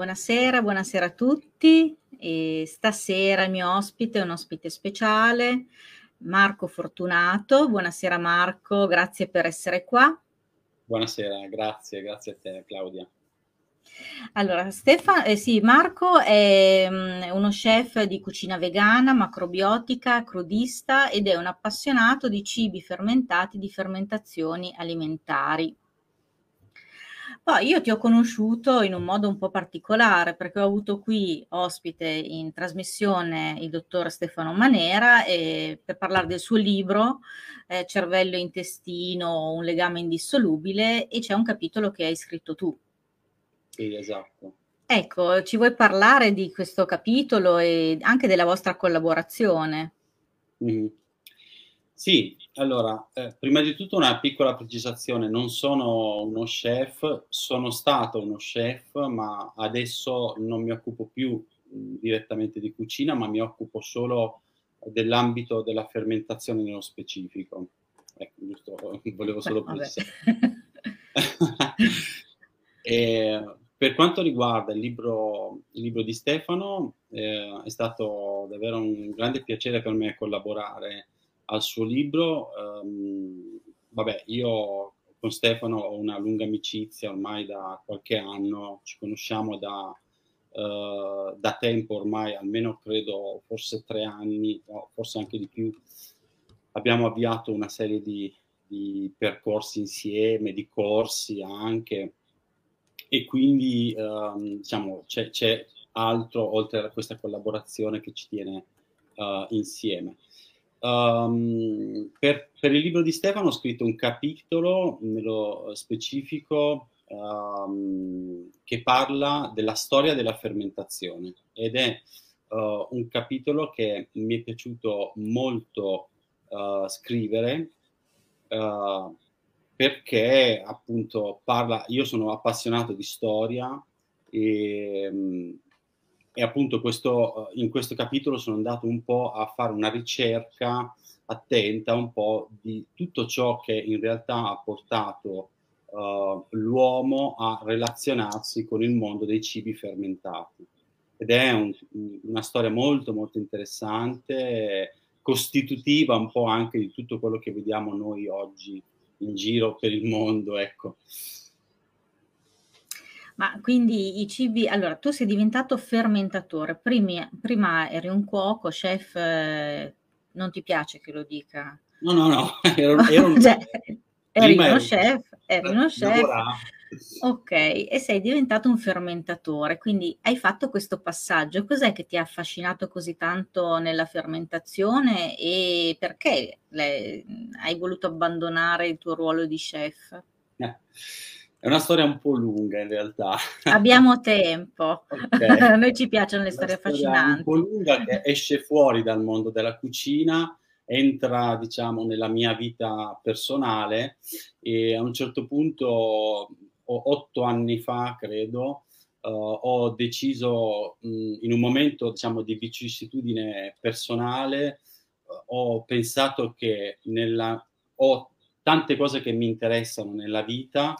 Buonasera, buonasera a tutti. E stasera il mio ospite è un ospite speciale, Marco Fortunato. Buonasera Marco, grazie per essere qua. Buonasera, grazie, grazie a te Claudia. Allora, Stefano, eh sì, Marco è um, uno chef di cucina vegana, macrobiotica, crudista ed è un appassionato di cibi fermentati, di fermentazioni alimentari. Poi io ti ho conosciuto in un modo un po' particolare perché ho avuto qui ospite in trasmissione il dottor Stefano Manera e per parlare del suo libro eh, Cervello e intestino, un legame indissolubile e c'è un capitolo che hai scritto tu. Sì, esatto. Ecco, ci vuoi parlare di questo capitolo e anche della vostra collaborazione? Mm-hmm. Sì, allora, eh, prima di tutto una piccola precisazione, non sono uno chef, sono stato uno chef, ma adesso non mi occupo più mh, direttamente di cucina, ma mi occupo solo dell'ambito della fermentazione nello specifico. Ecco, giusto, volevo solo precisare. per quanto riguarda il libro, il libro di Stefano, eh, è stato davvero un grande piacere per me collaborare al suo libro. Um, vabbè, io con Stefano ho una lunga amicizia ormai da qualche anno, ci conosciamo da, uh, da tempo ormai, almeno credo forse tre anni, forse anche di più. Abbiamo avviato una serie di, di percorsi insieme, di corsi anche, e quindi um, diciamo, c'è, c'è, altro oltre a questa collaborazione che ci tiene uh, insieme. Um, per, per, il libro di Stefano ho scritto un capitolo nello specifico um, che parla della storia della fermentazione ed è uh, un capitolo che mi è piaciuto molto uh, scrivere uh, perché appunto parla, io sono appassionato di storia e um, e appunto questo, eh, in questo capitolo sono andato un po' a fare una ricerca attenta un po' di tutto ciò che in realtà ha portato uh, l'uomo a relazionarsi con il mondo dei cibi fermentati. Ed è un, una storia molto molto interessante, costitutiva un po' anche di tutto quello che vediamo noi oggi in giro per il mondo, ecco. Ma quindi i cibi, allora tu sei diventato fermentatore, Primi, prima eri un cuoco, chef, eh, non ti piace che lo dica? No, no, no, ero, ero, cioè, eri uno ero, chef, eri uno chef. Ok, e sei diventato un fermentatore, quindi hai fatto questo passaggio. Cos'è che ti ha affascinato così tanto nella fermentazione e perché le, hai voluto abbandonare il tuo ruolo di chef? Eh. È una storia un po' lunga in realtà. Abbiamo tempo. Okay. A noi ci piacciono le storie affascinanti. Un po' lunga che esce fuori dal mondo della cucina, entra diciamo nella mia vita personale e a un certo punto, otto anni fa credo, uh, ho deciso mh, in un momento diciamo di vicissitudine personale, uh, ho pensato che nella, ho tante cose che mi interessano nella vita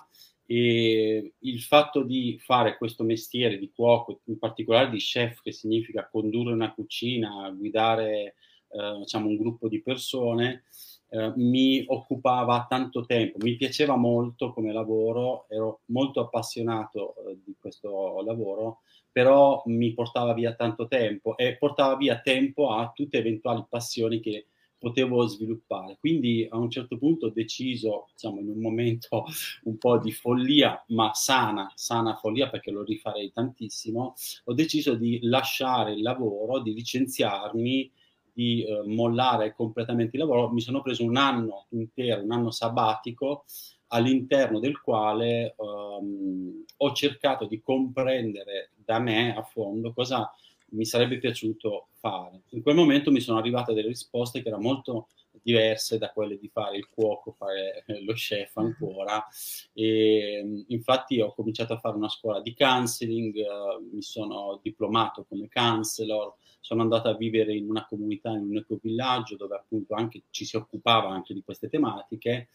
e il fatto di fare questo mestiere di cuoco, in particolare di chef, che significa condurre una cucina, guidare eh, diciamo un gruppo di persone, eh, mi occupava tanto tempo, mi piaceva molto come lavoro, ero molto appassionato eh, di questo lavoro, però mi portava via tanto tempo e portava via tempo a tutte eventuali passioni che potevo sviluppare. Quindi a un certo punto ho deciso, diciamo in un momento un po' di follia, ma sana, sana follia perché lo rifarei tantissimo, ho deciso di lasciare il lavoro, di licenziarmi, di eh, mollare completamente il lavoro. Mi sono preso un anno intero, un anno sabbatico all'interno del quale um, ho cercato di comprendere da me a fondo cosa mi sarebbe piaciuto fare. In quel momento mi sono arrivate delle risposte che erano molto diverse da quelle di fare il cuoco, fare lo chef ancora. E, infatti ho cominciato a fare una scuola di counseling, uh, mi sono diplomato come counselor, sono andato a vivere in una comunità, in un ecovillaggio dove appunto anche ci si occupava anche di queste tematiche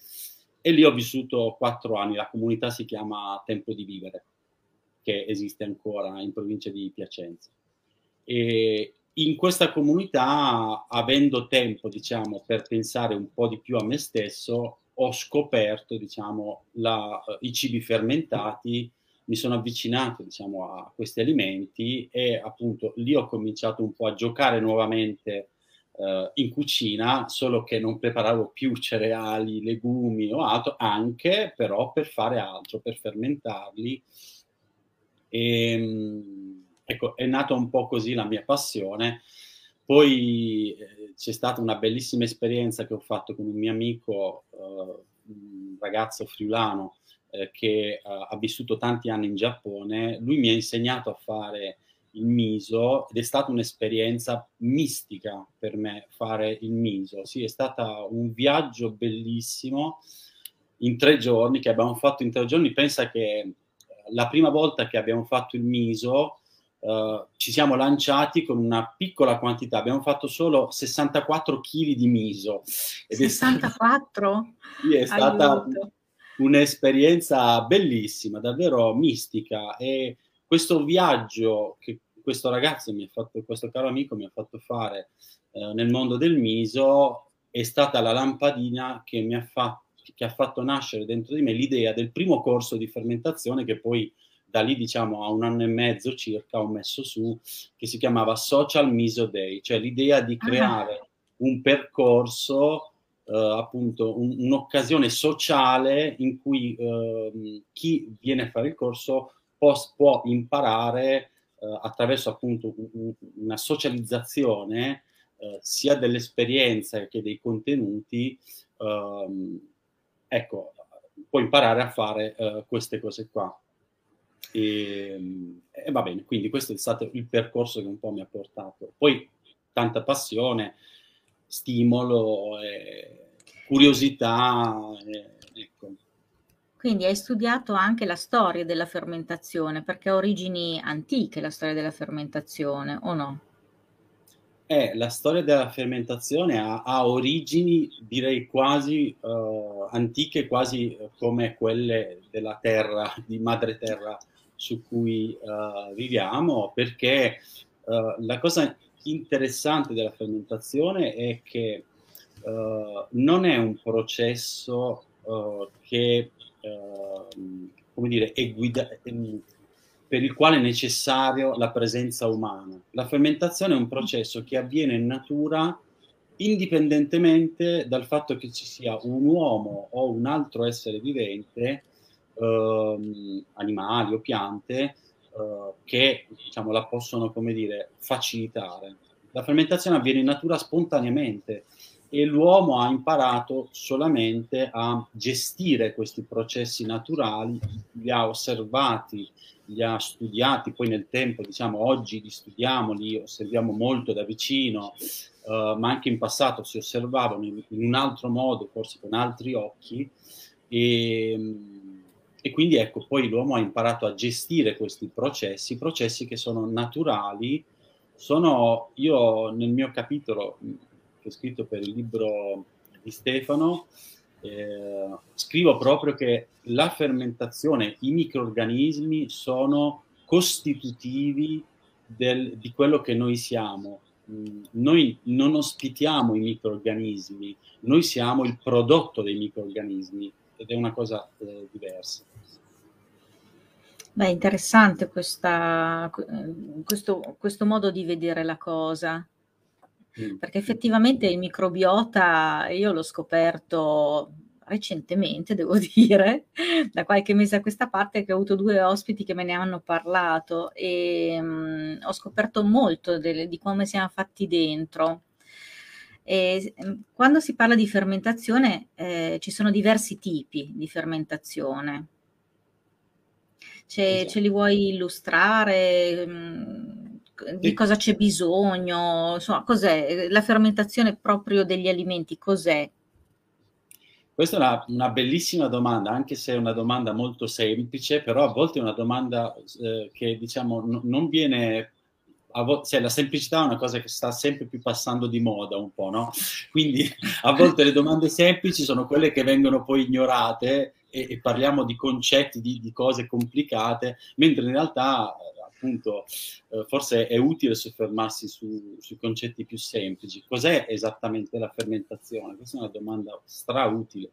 e lì ho vissuto quattro anni, la comunità si chiama Tempo di Vivere che esiste ancora in provincia di Piacenza. E in questa comunità, avendo tempo, diciamo, per pensare un po' di più a me stesso, ho scoperto, diciamo, la, i cibi fermentati, mi sono avvicinato, diciamo, a questi alimenti e appunto lì ho cominciato un po' a giocare nuovamente eh, in cucina, solo che non preparavo più cereali, legumi o altro, anche però per fare altro, per fermentarli. E, ehm, ecco, è nata un po' così la mia passione. Poi eh, c'è stata una bellissima esperienza che ho fatto con un mio amico, eh, un ragazzo friulano, eh, che ha vissuto tanti anni in Giappone. Lui mi ha insegnato a fare il miso ed è stata un'esperienza mistica per me fare il miso. Sì, è stato un viaggio bellissimo in tre giorni che abbiamo fatto in tre giorni. Pensa che eh, la prima volta che abbiamo fatto il miso uh, ci siamo lanciati con una piccola quantità, abbiamo fatto solo 64 kg di miso. Ed 64? È, sì, è stata un'esperienza bellissima, davvero mistica e questo viaggio che questo ragazzo mi ha fatto, questo caro amico mi ha fatto fare eh, nel mondo del miso è stata la lampadina che mi ha fatto che ha fatto nascere dentro di me l'idea del primo corso di fermentazione che poi da lì diciamo a un anno e mezzo circa ho messo su che si chiamava Social Miso Day, cioè l'idea di ah. creare ah. un percorso eh, appunto un, un'occasione sociale in cui eh, chi viene a fare il corso può, può imparare eh, attraverso appunto un, una socializzazione eh, sia dell'esperienza che dei contenuti, ehm, ecco, può imparare a fare eh, queste cose qua. E, e, va bene, quindi questo è stato il percorso che un po' mi ha portato. Poi tanta passione, stimolo, e curiosità, e, ecco. Quindi hai studiato anche la storia della fermentazione, perché ha origini antiche la storia della fermentazione, o no? Eh, la storia della fermentazione ha, ha origini, direi quasi uh, antiche, quasi come quelle della terra, di madre terra su cui uh, viviamo, perché uh, la cosa interessante della fermentazione è che non è un processo che come dire, è guida- per il quale è necessario la presenza umana. La fermentazione è un processo che avviene in natura indipendentemente dal fatto che ci sia un uomo o un altro essere vivente, ehm, animali o piante, eh, che diciamo, la possono come dire, facilitare. La fermentazione avviene in natura spontaneamente e l'uomo ha imparato solamente a gestire questi processi naturali, li ha osservati, li ha studiati, poi nel tempo, diciamo, oggi li studiamo, li osserviamo molto da vicino, uh, ma anche in passato si osservavano in, in, un altro modo, forse con altri occhi, e, e quindi ecco, poi l'uomo ha imparato a gestire questi processi, processi che sono naturali, sono, io nel mio capitolo che ho scritto per il libro di Stefano, eh, scrivo proprio che la fermentazione, i microorganismi sono costitutivi del, di quello che noi siamo. Mm, noi non ospitiamo i microorganismi, noi siamo il prodotto dei microorganismi ed è una cosa eh, diversa. Beh, interessante questa, eh, questo, questo modo di vedere la cosa. Mm. Perché effettivamente il microbiota io l'ho scoperto recentemente, devo dire, da qualche mese a questa parte che ho avuto due ospiti che me ne hanno parlato e um, ho scoperto molto delle, di come siamo fatti dentro. E, mm, quando si parla di fermentazione eh, ci sono diversi tipi di fermentazione. Esatto. Ce li vuoi illustrare? Mm, di cosa c'è bisogno, insomma, cos'è la fermentazione proprio degli alimenti, cos'è? Questa è una, una, bellissima domanda, anche se è una domanda molto semplice, però a volte è una domanda eh, che diciamo n- non viene vo- cioè, la semplicità è una cosa che sta sempre più passando di moda un po', no? Quindi a volte le domande semplici sono quelle che vengono poi ignorate e, e parliamo di concetti, di, di, cose complicate, mentre in realtà appunto eh, forse è utile soffermarsi su, sui concetti più semplici. Cos'è esattamente la fermentazione? Questa è una domanda strautile.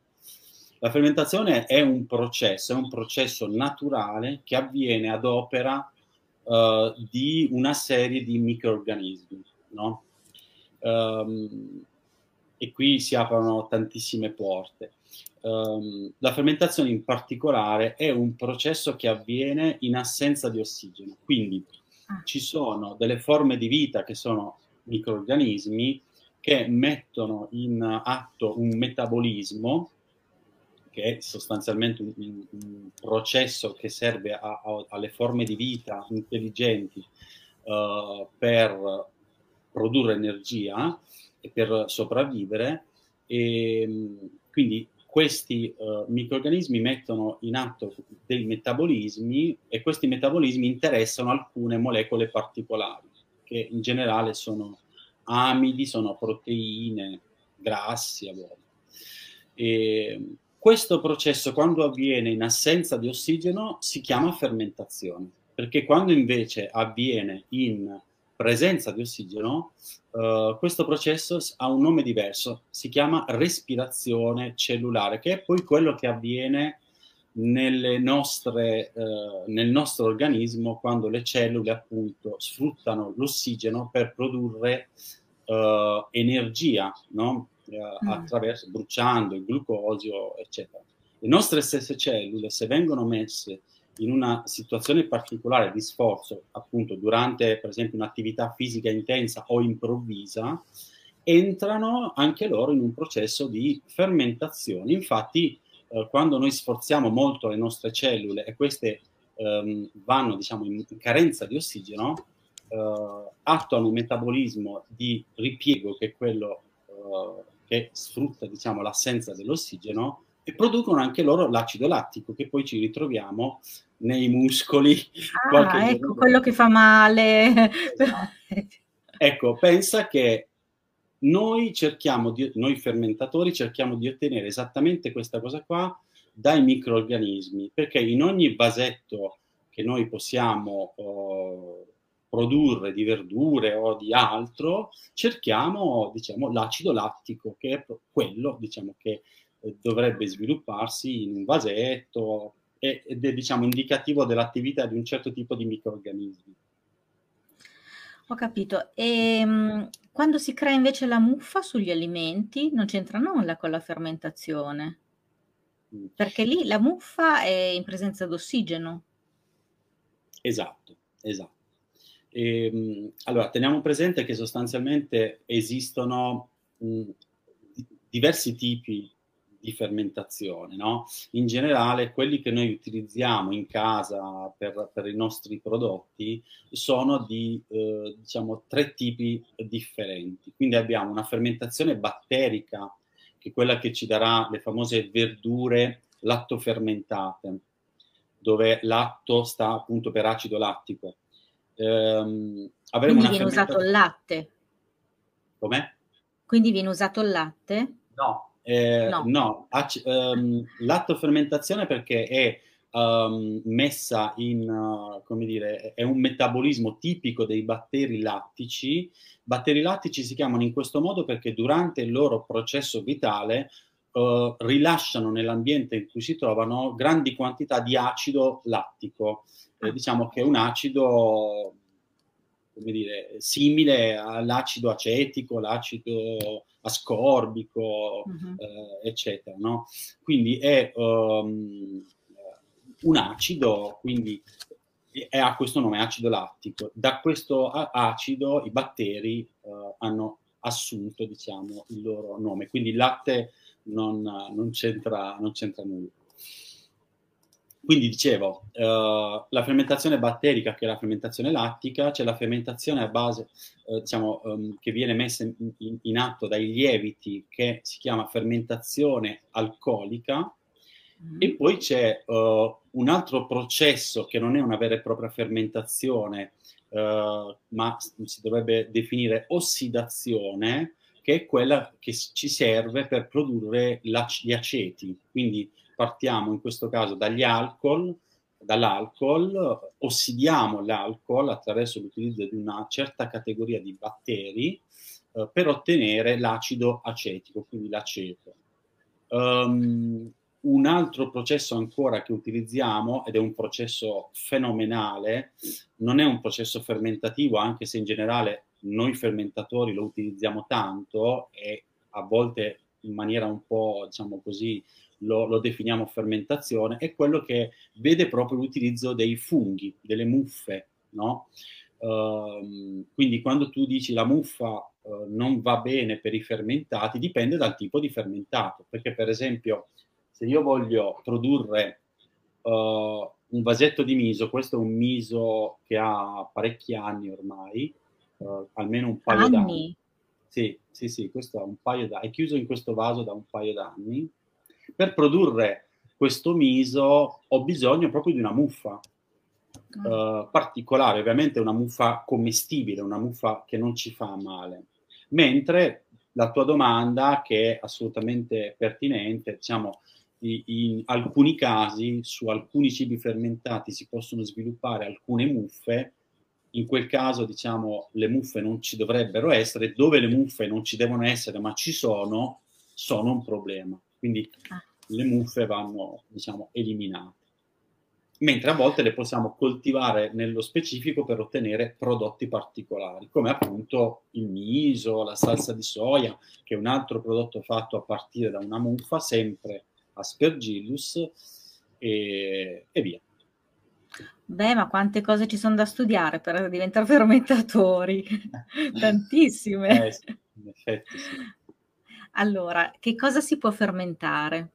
La fermentazione è un processo, è un processo naturale che avviene ad opera uh, di una serie di microorganismi, no? Um, e qui si aprono tantissime porte. Um, la fermentazione in particolare è un processo che avviene in assenza di ossigeno, quindi ah. ci sono delle forme di vita che sono microorganismi che mettono in atto un metabolismo che è sostanzialmente un, un processo che serve a, a, alle forme di vita intelligenti uh, per produrre energia e per sopravvivere. E, quindi questi uh, microorganismi mettono in atto dei metabolismi e questi metabolismi interessano alcune molecole particolari, che in generale sono amidi, sono proteine, grassi a volte. E, questo processo, quando avviene in assenza di ossigeno, si chiama fermentazione, perché quando invece avviene in presenza di ossigeno, uh, questo processo ha un nome diverso, si chiama respirazione cellulare, che è poi quello che avviene nostre, uh, nel nostro organismo quando le cellule appunto sfruttano l'ossigeno per produrre uh, energia, no? mm. attraverso, bruciando il glucosio, eccetera. Le nostre stesse cellule, se vengono messe in una situazione particolare di sforzo, appunto durante per esempio un'attività fisica intensa o improvvisa, entrano anche loro in un processo di fermentazione. Infatti, eh, quando noi sforziamo molto le nostre cellule e queste ehm, vanno diciamo, in carenza di ossigeno, eh, attuano un metabolismo di ripiego che è quello eh, che sfrutta diciamo, l'assenza dell'ossigeno e producono anche loro l'acido lattico che poi ci ritroviamo nei muscoli. Ah, ecco quello che fa male. ecco, pensa che noi cerchiamo di, noi fermentatori cerchiamo di ottenere esattamente questa cosa qua dai microorganismi, perché in ogni vasetto che noi possiamo uh, produrre di verdure o di altro, cerchiamo diciamo, l'acido lattico, che è quello diciamo, che eh, dovrebbe svilupparsi in un vasetto ed è diciamo, indicativo dell'attività di un certo tipo di microorganismi. Ho capito. E ehm, quando si crea invece la muffa sugli alimenti, non c'entra nulla con la fermentazione, mm. perché lì la muffa è in presenza d'ossigeno. Esatto, esatto. E, ehm, allora, teniamo presente che sostanzialmente esistono mh, diversi tipi di fermentazione, no? In generale, quelli che noi utilizziamo in casa per, per i nostri prodotti sono di, eh, diciamo, tre tipi differenti. Quindi abbiamo una fermentazione batterica, che è quella che ci darà le famose verdure lattofermentate, dove l'atto sta appunto per acido lattico ehm, avremo Quindi viene usato il latte? Com'è? Quindi viene usato il latte? No, eh, no. no. Ac- um, lattofermentazione perché è um, messa in, uh, come dire, è un metabolismo tipico dei batteri lattici. Batteri lattici si chiamano in questo modo perché durante il loro processo vitale uh, rilasciano nell'ambiente in cui si trovano grandi quantità di acido lattico eh, diciamo che è un acido come dire, simile all'acido acetico, l'acido ascorbico, uh-huh. eh, eccetera. No? Quindi è um, un acido, quindi è, ha questo nome, acido lattico. Da questo acido i batteri uh, hanno assunto diciamo, il loro nome, quindi il latte non, non, c'entra, non c'entra nulla. Quindi dicevo, uh, la fermentazione batterica che è la fermentazione lattica, c'è la fermentazione a base, uh, diciamo, um, che viene messa in, in, in, atto dai lieviti che si chiama fermentazione alcolica mm. e poi c'è uh, un altro processo che non è una vera e propria fermentazione, ma si dovrebbe definire ossidazione, che è quella che ci serve per produrre gli aceti. Quindi partiamo in questo caso dagli alcol, dall'alcol, ossidiamo l'alcol attraverso l'utilizzo di una certa categoria di batteri eh, per ottenere l'acido acetico, quindi l'aceto. Um, un altro processo ancora che utilizziamo, ed è un processo fenomenale, non è un processo fermentativo, anche se in generale noi fermentatori lo utilizziamo tanto e a volte in maniera un po', diciamo così, lo, lo definiamo fermentazione, è quello che vede proprio l'utilizzo dei funghi, delle muffe, no? Uh, quindi quando tu dici la muffa uh, non va bene per i fermentati, dipende dal tipo di fermentato, perché per esempio se io voglio produrre uh, un vasetto di miso, questo è un miso che ha parecchi anni ormai, uh, almeno un paio anni. d'anni. Sì, sì, sì, questo ha un paio d'anni, è chiuso in questo vaso da un paio d'anni. Per produrre questo miso ho bisogno proprio di una muffa uh, particolare, ovviamente una muffa commestibile, una muffa che non ci fa male. Mentre la tua domanda, che è assolutamente pertinente, diciamo, in alcuni casi su alcuni cibi fermentati si possono sviluppare alcune muffe, in quel caso diciamo le muffe non ci dovrebbero essere, dove le muffe non ci devono essere ma ci sono, sono un problema. Quindi ah. le muffe vanno diciamo eliminate. Mentre a volte le possiamo coltivare nello specifico per ottenere prodotti particolari, come appunto il miso, la salsa di soia, che è un altro prodotto fatto a partire da una muffa, sempre Aspergillus e, e via. Beh, ma quante cose ci sono da studiare per diventare fermentatori? Tantissime. Eh, sì, in effetti sì. Allora, che cosa si può fermentare?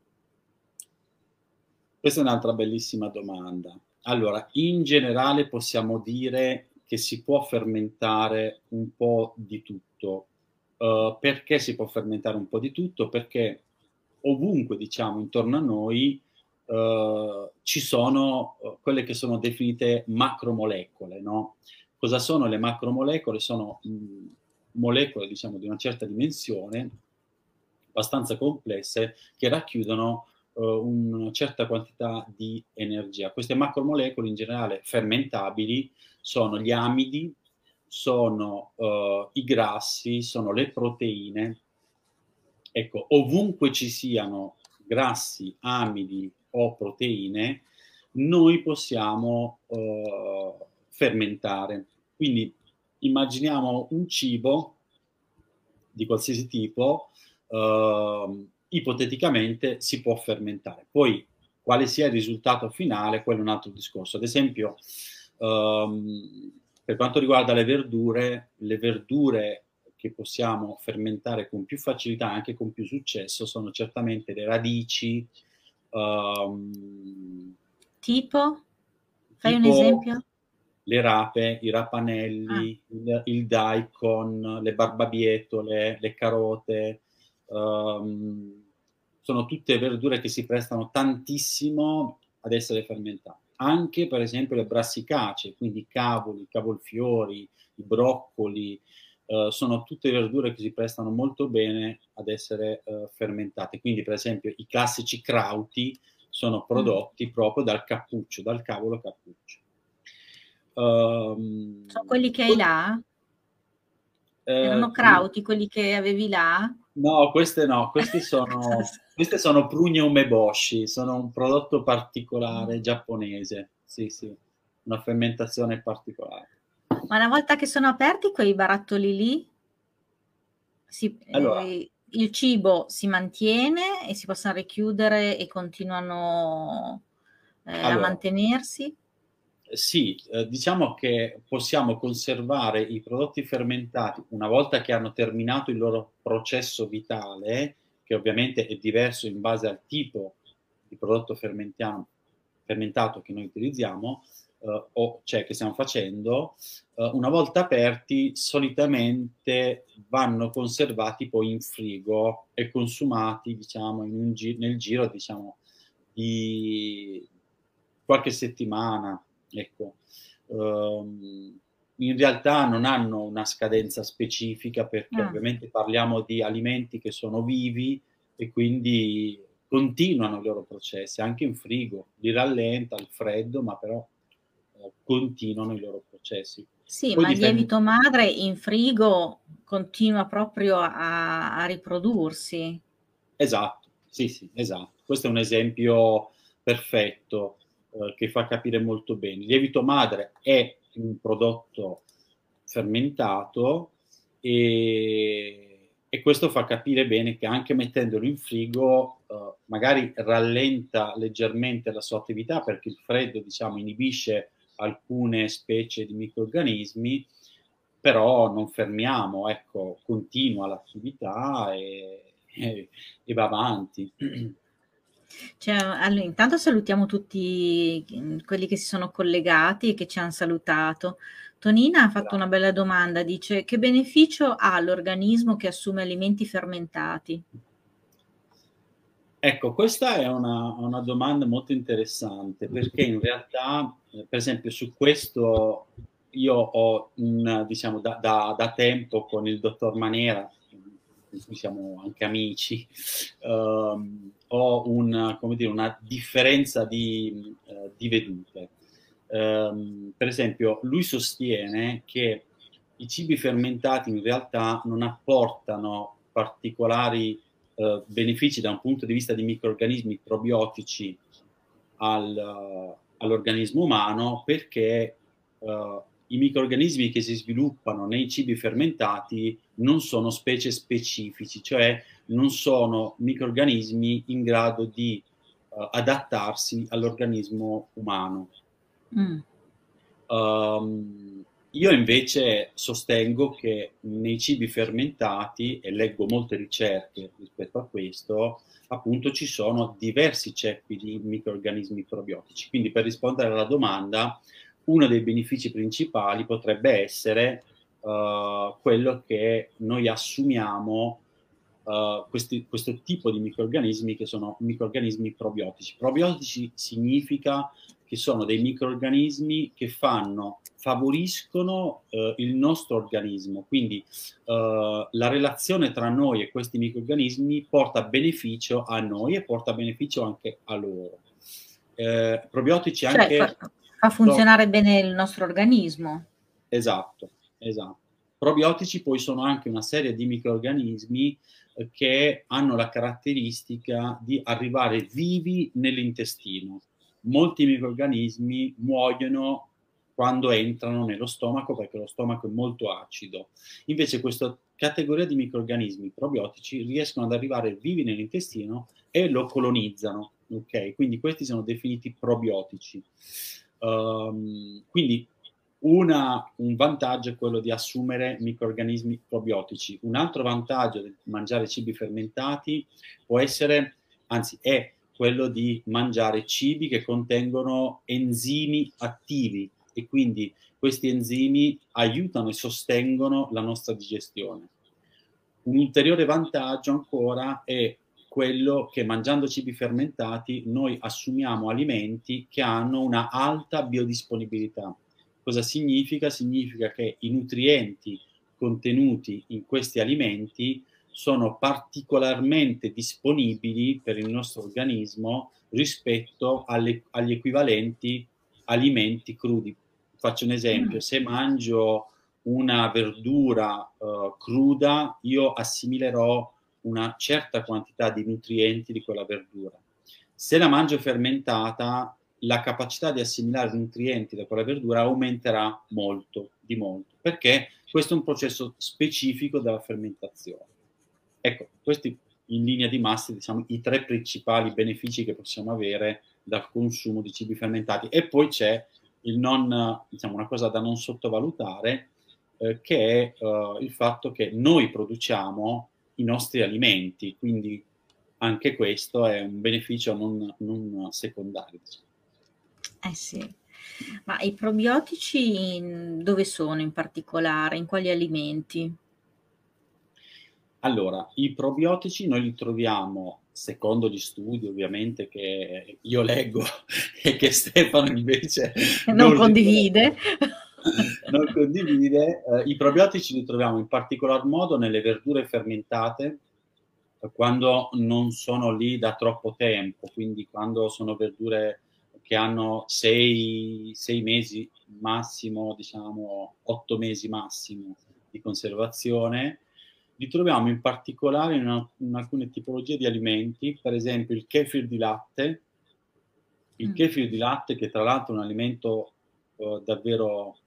Questa è un'altra bellissima domanda. Allora, in generale possiamo dire che si può fermentare un po' di tutto. Uh, perché si può fermentare un po' di tutto? Perché ovunque, diciamo, intorno a noi eh, ci sono eh, quelle che sono definite macromolecole, no? Cosa sono le macromolecole? Sono mh, mm, molecole, diciamo, di una certa dimensione, abbastanza complesse, che racchiudono uh, una certa quantità di energia. Queste macromolecole in generale fermentabili sono gli amidi, sono uh, i grassi, sono le proteine, Ecco, ovunque ci siano grassi, amidi o proteine, noi possiamo eh, fermentare. Quindi immaginiamo un cibo di qualsiasi tipo, eh, ipoteticamente si può fermentare. Poi quale sia il risultato finale, quello è un altro discorso. Ad esempio, ehm, per quanto riguarda le verdure, le verdure che possiamo fermentare con più facilità, anche con più successo, sono certamente le radici. Um, tipo? Fai tipo un esempio? Le rape, i rapanelli, ah. il, il, daikon, le barbabietole, le carote. Um, sono tutte verdure che si prestano tantissimo ad essere fermentate. Anche per esempio le brassicacee, quindi i cavoli, i cavolfiori, i broccoli, Uh, sono tutte verdure che si prestano molto bene ad essere uh, fermentate. Quindi, per esempio, i classici crauti sono prodotti mm. proprio dal cappuccio, dal cavolo cappuccio. Um, sono quelli che hai là? Eh, Erano crauti quelli che avevi là? No, queste no, questi sono, queste sono prugne umeboshi, sono un prodotto particolare mm. giapponese, sì, sì, una fermentazione particolare. Ma una volta che sono aperti quei barattoli lì, si, allora. eh, il cibo si mantiene e si possono richiudere e continuano eh, allora. a mantenersi? Sì, eh, diciamo che possiamo conservare i prodotti fermentati una volta che hanno terminato il loro processo vitale, che ovviamente è diverso in base al tipo di prodotto fermentato che noi utilizziamo, uh, o cioè che stiamo facendo, uh, una volta aperti solitamente vanno conservati poi in frigo e consumati diciamo gi- nel giro diciamo di qualche settimana ecco um, in realtà non hanno una scadenza specifica perché ah. ovviamente parliamo di alimenti che sono vivi e quindi continuano i loro processi, anche in frigo, li rallenta il freddo, ma però eh, continuano i loro processi. Sì, Poi ma il lievito madre in frigo continua proprio a, a riprodursi. Esatto, sì, sì, esatto. Questo è un esempio perfetto eh, che fa capire molto bene. Il lievito madre è un prodotto fermentato e, e questo fa capire bene che anche mettendolo in frigo eh, magari rallenta leggermente la sua attività perché il freddo diciamo inibisce alcune specie di microrganismi però non fermiamo, ecco, continua l'attività e, e, e va avanti. Cioè, allora, intanto salutiamo tutti mm, quelli che si sono collegati e che ci hanno salutato. Tonina ha fatto una bella domanda, dice che beneficio ha l'organismo che assume alimenti fermentati? Ecco, questa è una, una domanda molto interessante perché in realtà, eh, per esempio, su questo io ho, un, diciamo, da, da, da tempo con il dottor Manera, siamo anche amici, ehm, ho un, dire, una differenza di, eh, di vedute. Um, per esempio, lui sostiene che i cibi fermentati in realtà non apportano particolari uh, benefici da un punto di vista di microorganismi probiotici al, all'organismo umano perché uh, i microorganismi che si sviluppano nei cibi fermentati non sono specie specifici, cioè non sono microorganismi in grado di uh, adattarsi all'organismo umano. Mm. Um, io invece sostengo che nei cibi fermentati, e leggo molte ricerche rispetto a questo, appunto ci sono diversi ceppi di microorganismi probiotici. Quindi per rispondere alla domanda, uno dei benefici principali potrebbe essere uh, quello che noi assumiamo uh, questi, questo tipo di microorganismi che sono microorganismi probiotici. Probiotici significa che sono dei microorganismi che fanno, favoriscono uh, il nostro organismo, quindi la relazione tra noi e questi microorganismi porta beneficio a noi e porta beneficio anche a loro. Eh, probiotici cioè, anche... Fa, Fa funzionare no. bene il nostro organismo. Esatto, esatto. Probiotici poi sono anche una serie di microorganismi eh, che hanno la caratteristica di arrivare vivi nell'intestino. Molti microorganismi muoiono quando entrano nello stomaco perché lo stomaco è molto acido. Invece questa categoria di microorganismi probiotici riescono ad arrivare vivi nell'intestino e lo colonizzano. Ok, quindi questi sono definiti probiotici. Um, quindi una, un vantaggio è quello di assumere microorganismi probiotici. Un altro vantaggio di mangiare cibi fermentati può essere, anzi è quello di mangiare cibi che contengono enzimi attivi e quindi questi enzimi aiutano e sostengono la nostra digestione. Un ulteriore vantaggio ancora è quello che mangiando cibi fermentati noi assumiamo alimenti che hanno una alta biodisponibilità. Cosa significa? Significa che i nutrienti contenuti in questi alimenti sono particolarmente disponibili per il nostro organismo rispetto alle, agli equivalenti alimenti crudi. Faccio un esempio, mm. se mangio una verdura uh, cruda, io assimilerò una certa quantità di nutrienti di quella verdura. Se la mangio fermentata, la capacità di assimilare nutrienti da quella verdura aumenterà molto, di molto, perché questo è un processo specifico della fermentazione. Ecco, questi in linea di massa diciamo i tre principali benefici che possiamo avere dal consumo di cibi fermentati. E poi c'è il non, diciamo, una cosa da non sottovalutare, eh, che è eh, il fatto che noi produciamo i nostri alimenti, quindi anche questo è un beneficio non, non secondario. Eh sì. Ma i probiotici dove sono in particolare? In quali alimenti? Allora, i probiotici noi li troviamo, secondo gli studi ovviamente che io leggo e che Stefano invece non, non condivide. non condivide. Eh, I probiotici li troviamo in particolar modo nelle verdure fermentate, quando non sono lì da troppo tempo, quindi quando sono verdure che hanno sei, sei mesi massimo, diciamo otto mesi massimo di conservazione, li troviamo in particolare in, una, in, alcune tipologie di alimenti, per esempio il kefir di latte, il mm. kefir di latte che tra l'altro è un alimento uh, davvero,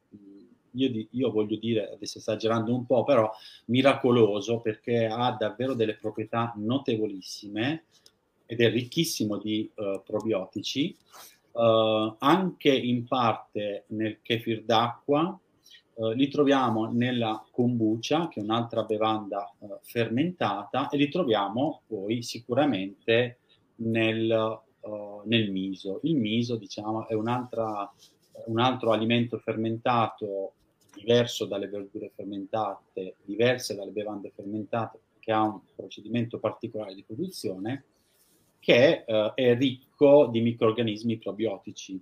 io, di, io, voglio dire, adesso esagerando un po', però miracoloso perché ha davvero delle proprietà notevolissime ed è ricchissimo di uh, probiotici, uh, anche in parte nel kefir d'acqua, Uh, li troviamo nella kombucha, che è un'altra bevanda uh, fermentata, e li troviamo poi sicuramente nel, uh, nel miso. Il miso, diciamo, è un altro alimento fermentato diverso dalle verdure fermentate, diverse dalle bevande fermentate, che ha un procedimento particolare di produzione, che è ricco di microorganismi probiotici.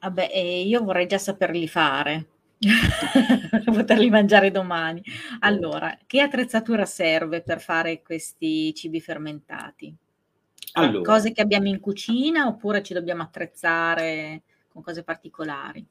Vabbè, eh, io vorrei già saperli fare, poterli mangiare domani. Allora, che attrezzatura serve per fare questi cibi fermentati? Allora. Cose che abbiamo in cucina oppure ci dobbiamo attrezzare con cose particolari?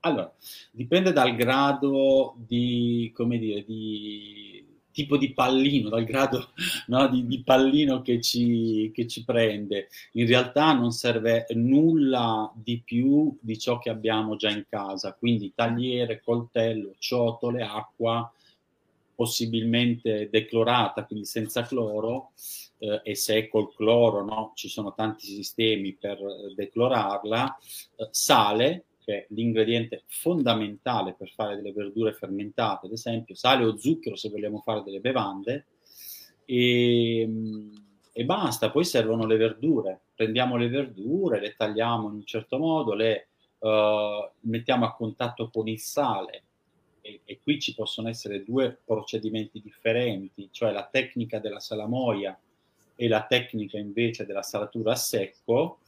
Allora, dipende dal grado di, come dire, di tipo di pallino, dal grado no, di, di, pallino che ci, che ci prende. In realtà non serve nulla di più di ciò che abbiamo già in casa, quindi tagliere, coltello, ciotole, acqua, possibilmente declorata, quindi senza cloro, eh, e se col cloro no, ci sono tanti sistemi per declorarla, eh, sale, che è l'ingrediente fondamentale per fare delle verdure fermentate, ad esempio sale o zucchero se vogliamo fare delle bevande, e, e basta, poi servono le verdure, prendiamo le verdure, le tagliamo in un certo modo, le uh, mettiamo a contatto con il sale, e, qui ci possono essere due procedimenti differenti, cioè la tecnica della salamoia e la tecnica invece della salatura a secco,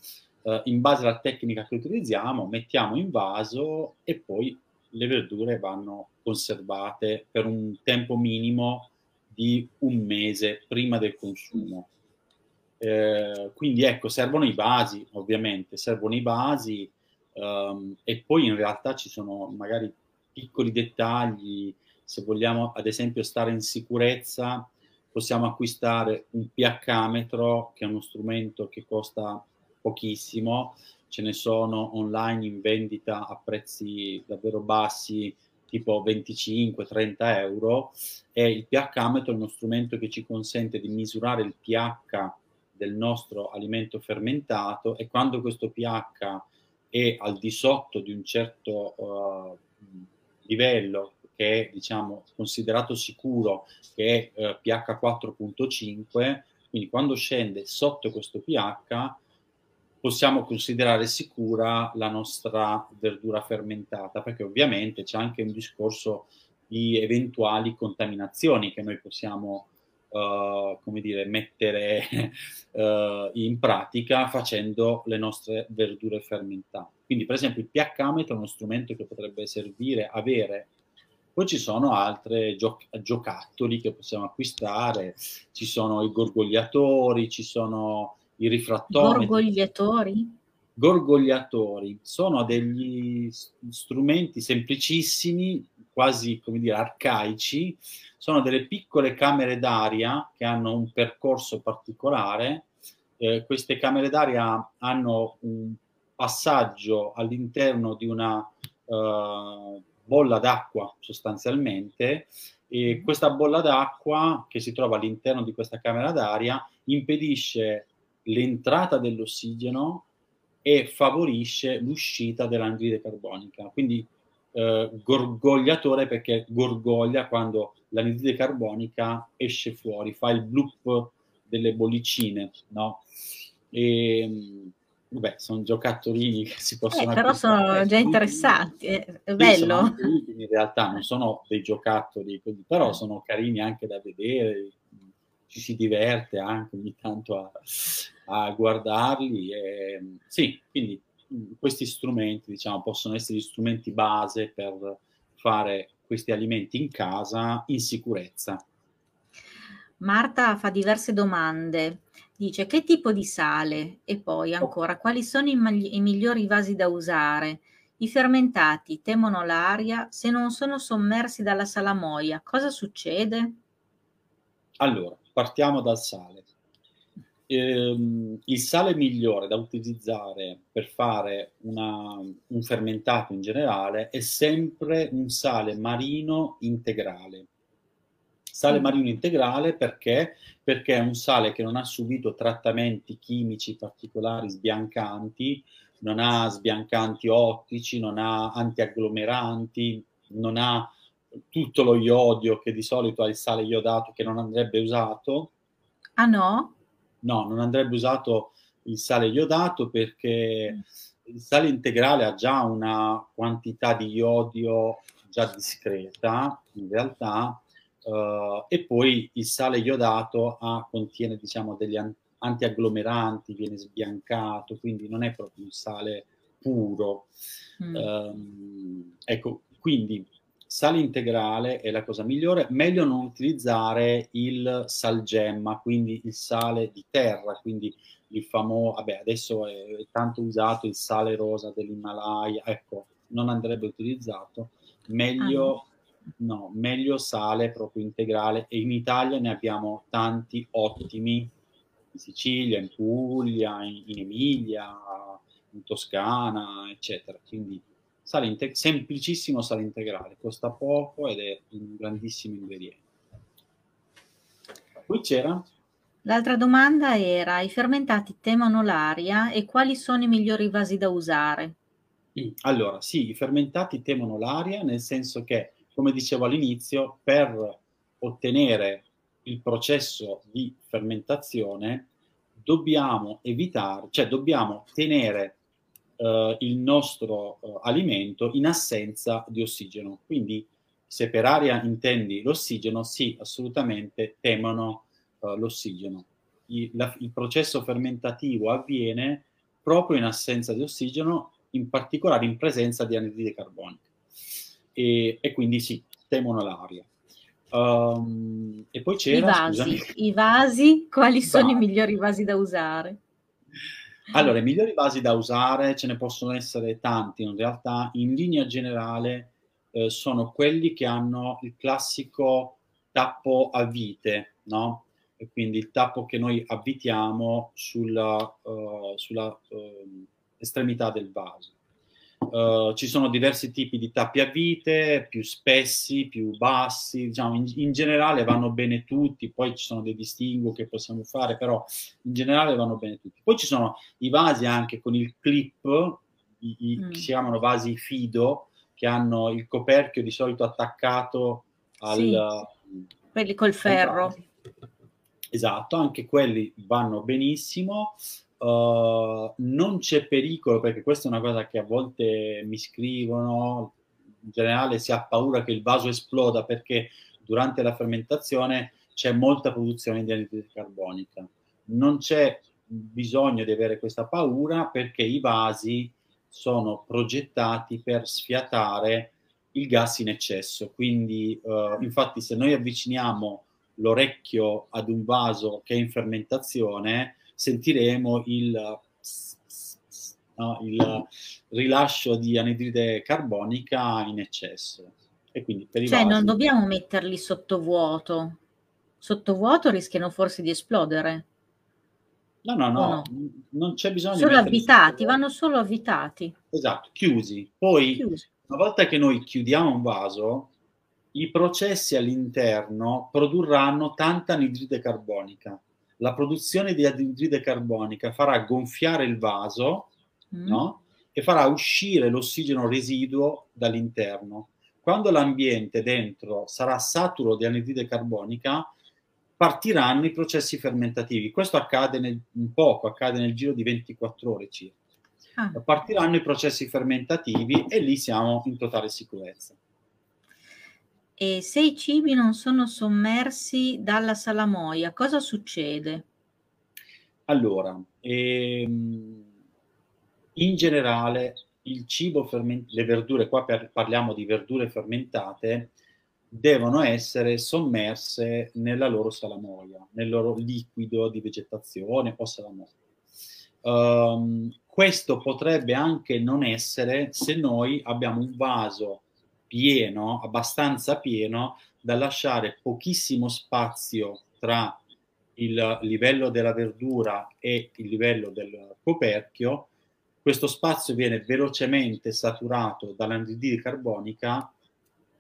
eh, in base alla tecnica che utilizziamo, mettiamo in vaso e poi le verdure vanno conservate per un tempo minimo di un mese prima del consumo. Eh, quindi ecco, servono i vasi, ovviamente, servono i vasi um, e poi in realtà ci sono magari piccoli dettagli, se vogliamo ad esempio stare in sicurezza, possiamo acquistare un pH-metro che è uno strumento che costa pochissimo, ce ne sono online in vendita a prezzi davvero bassi, tipo 25-30 euro, e il pH-metro è uno strumento che ci consente di misurare il pH del nostro alimento fermentato e quando questo pH è al di sotto di un certo uh, livello che è diciamo considerato sicuro che è uh, pH 4.5 quindi quando scende sotto questo pH possiamo considerare sicura la nostra verdura fermentata, perché ovviamente c'è anche un discorso di eventuali contaminazioni che noi possiamo uh, come dire, mettere uh, in pratica facendo le nostre verdure fermentate. Quindi, per esempio, il pH-metro è uno strumento che potrebbe servire avere. Poi ci sono altri gio- giocattoli che possiamo acquistare, ci sono i gorgogliatori, ci sono i rifrattometri. Gorgogliatori? Gorgogliatori sono degli strumenti semplicissimi, quasi come dire arcaici, sono delle piccole camere d'aria che hanno un percorso particolare. Eh, queste camere d'aria hanno un passaggio all'interno di una uh, bolla d'acqua sostanzialmente e questa bolla d'acqua che si trova all'interno di questa camera d'aria impedisce l'entrata dell'ossigeno e favorisce l'uscita dell'anidride carbonica. Quindi eh, gorgogliatore perché gorgoglia quando l'anidride carbonica esce fuori, fa il bloop delle bollicine, no? E, vabbè, sono giocattolini che si possono... Eh, però sono già interessanti, è, è bello. In realtà non sono dei giocattoli, però sono carini anche da vedere, ci si diverte anche ogni tanto a, a guardarli. E, sì, quindi questi strumenti diciamo, possono essere gli strumenti base per fare questi alimenti in casa in sicurezza. Marta fa diverse domande. Dice che tipo di sale? E poi ancora, quali sono i, magli- i migliori vasi da usare? I fermentati temono l'aria se non sono sommersi dalla salamoia. Cosa succede? Allora, partiamo dal sale. Ehm, il sale migliore da utilizzare per fare una, un fermentato in generale è sempre un sale marino integrale. Sale mm. marino integrale perché? Perché è un sale che non ha subito trattamenti chimici particolari sbiancanti, non ha sbiancanti ottici, non ha antiagglomeranti, non ha tutto lo iodio che di solito ha il sale iodato che non andrebbe usato. Ah no? No, non andrebbe usato il sale iodato perché mm. il sale integrale ha già una quantità di iodio già discreta in realtà uh, e poi il sale iodato ha, contiene diciamo degli antiagglomeranti, viene sbiancato, quindi non è proprio un sale puro. Mm. Um, ecco, quindi sale integrale è la cosa migliore, meglio non utilizzare il salgemma, quindi il sale di terra, quindi il famoso, vabbè adesso è, è tanto usato il sale rosa dell'Himalaya, ecco, non andrebbe utilizzato, meglio, ah. No, meglio sale proprio integrale e in Italia ne abbiamo tanti ottimi, in Sicilia, in Puglia, in, in Emilia, in Toscana, eccetera, quindi sale integ- semplicissimo sale integrale, costa poco ed è un grandissimo ingrediente. Poi c'era? L'altra domanda era, i fermentati temono l'aria e quali sono i migliori vasi da usare? Mm, allora, sì, i fermentati temono l'aria, nel senso che, come dicevo all'inizio, per ottenere il processo di fermentazione dobbiamo evitare, cioè dobbiamo tenere eh, il nostro eh, alimento in assenza di ossigeno. Quindi se per aria intendi l'ossigeno, sì, assolutamente temono eh, l'ossigeno. I, la, il processo fermentativo avviene proprio in assenza di ossigeno, in particolare in presenza di anidride carbonica. E, e quindi sì, temono l'aria. Um, e poi c'era... I vasi, i vasi quali sono i migliori vasi da usare? Allora, i migliori vasi da usare ce ne possono essere tanti, in realtà in linea generale eh, sono quelli che hanno il classico tappo a vite, no? E quindi il tappo che noi avvitiamo sulla, uh, sulla uh, estremità del vaso. Uh, ci sono diversi tipi di tappi a vite, più spessi, più bassi, diciamo in, in, generale vanno bene tutti, poi ci sono dei distinguo che possiamo fare, però in generale vanno bene tutti. Poi ci sono i vasi anche con il clip, i, i, mm. che si chiamano vasi fido, che hanno il coperchio di solito attaccato al... Sì, quelli col ferro. Esatto, anche quelli vanno benissimo. Uh, non c'è pericolo, perché questa è una cosa che a volte mi scrivono, in generale si ha paura che il vaso esploda perché durante la fermentazione c'è molta produzione di anidride carbonica. Non c'è bisogno di avere questa paura perché i vasi sono progettati per sfiatare il gas in eccesso. Quindi, uh, infatti, se noi avviciniamo l'orecchio ad un vaso che è in fermentazione, sentiremo il, no, il rilascio di anidride carbonica in eccesso. E quindi per i cioè vasi... non dobbiamo metterli sotto vuoto. Sotto vuoto rischiano forse di esplodere. No, no, no, no? non c'è bisogno solo avvitati, vanno solo avvitati. Esatto, chiusi. Poi, chiusi. una volta che noi chiudiamo un vaso, i processi all'interno produrranno tanta anidride carbonica la produzione di anidride carbonica farà gonfiare il vaso mm. no? e farà uscire l'ossigeno residuo dall'interno. Quando l'ambiente dentro sarà saturo di anidride carbonica, partiranno i processi fermentativi. Questo accade nel, un poco, accade nel giro di 24 ore circa. Ah. Partiranno i processi fermentativi e lì siamo in totale sicurezza. E se i cibi non sono sommersi dalla salamoia, cosa succede? Allora, ehm, in generale il cibo fermentato, le verdure, qua per, parliamo di verdure fermentate, devono essere sommerse nella loro salamoia, nel loro liquido di vegetazione o salamoia. Um, questo potrebbe anche non essere se noi abbiamo un vaso pieno, abbastanza pieno, da lasciare pochissimo spazio tra il livello della verdura e il livello del coperchio, questo spazio viene velocemente saturato dall'anidride carbonica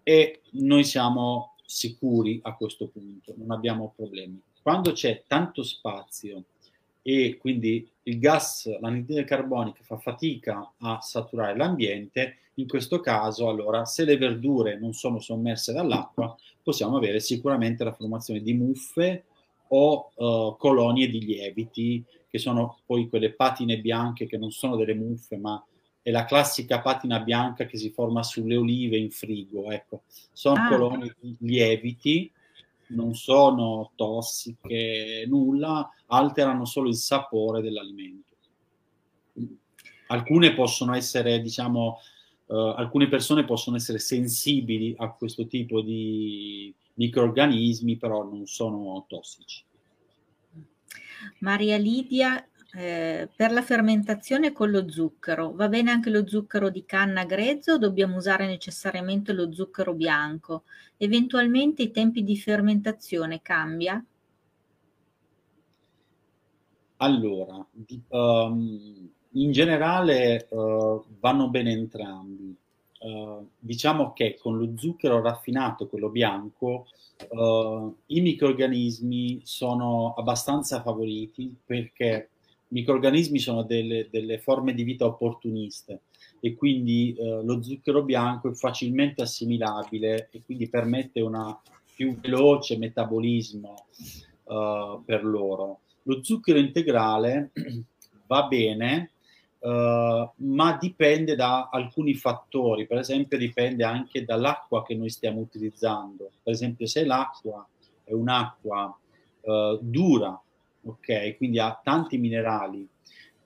e noi siamo sicuri a questo punto, non abbiamo problemi. Quando c'è tanto spazio e quindi il gas, l'anidride carbonica fa fatica a saturare l'ambiente, in questo caso allora se le verdure non sono sommerse dall'acqua possiamo avere sicuramente la formazione di muffe o uh, colonie di lieviti, che sono poi quelle patine bianche che non sono delle muffe, ma è la classica patina bianca che si forma sulle olive in frigo. Ecco, sono ah. colonie di lieviti, non sono tossiche, nulla, alterano solo il sapore dell'alimento. Alcune possono essere, diciamo, uh, alcune persone possono essere sensibili a questo tipo di microorganismi, però non sono tossici. Maria Lidia, eh, per la fermentazione con lo zucchero, va bene anche lo zucchero di canna grezzo o dobbiamo usare necessariamente lo zucchero bianco? Eventualmente i tempi di fermentazione cambia? Allora, di, um, in generale uh, vanno bene entrambi. Uh, diciamo che con lo zucchero raffinato, quello bianco, uh, i microorganismi sono abbastanza favoriti perché i microorganismi sono delle, delle forme di vita opportuniste e quindi lo zucchero bianco è facilmente assimilabile e quindi permette un più veloce metabolismo per loro. Lo zucchero integrale va bene Uh, ma dipende da alcuni fattori, per esempio dipende anche dall'acqua che noi stiamo utilizzando. Per esempio se l'acqua è un'acqua uh, dura, ok, quindi ha tanti minerali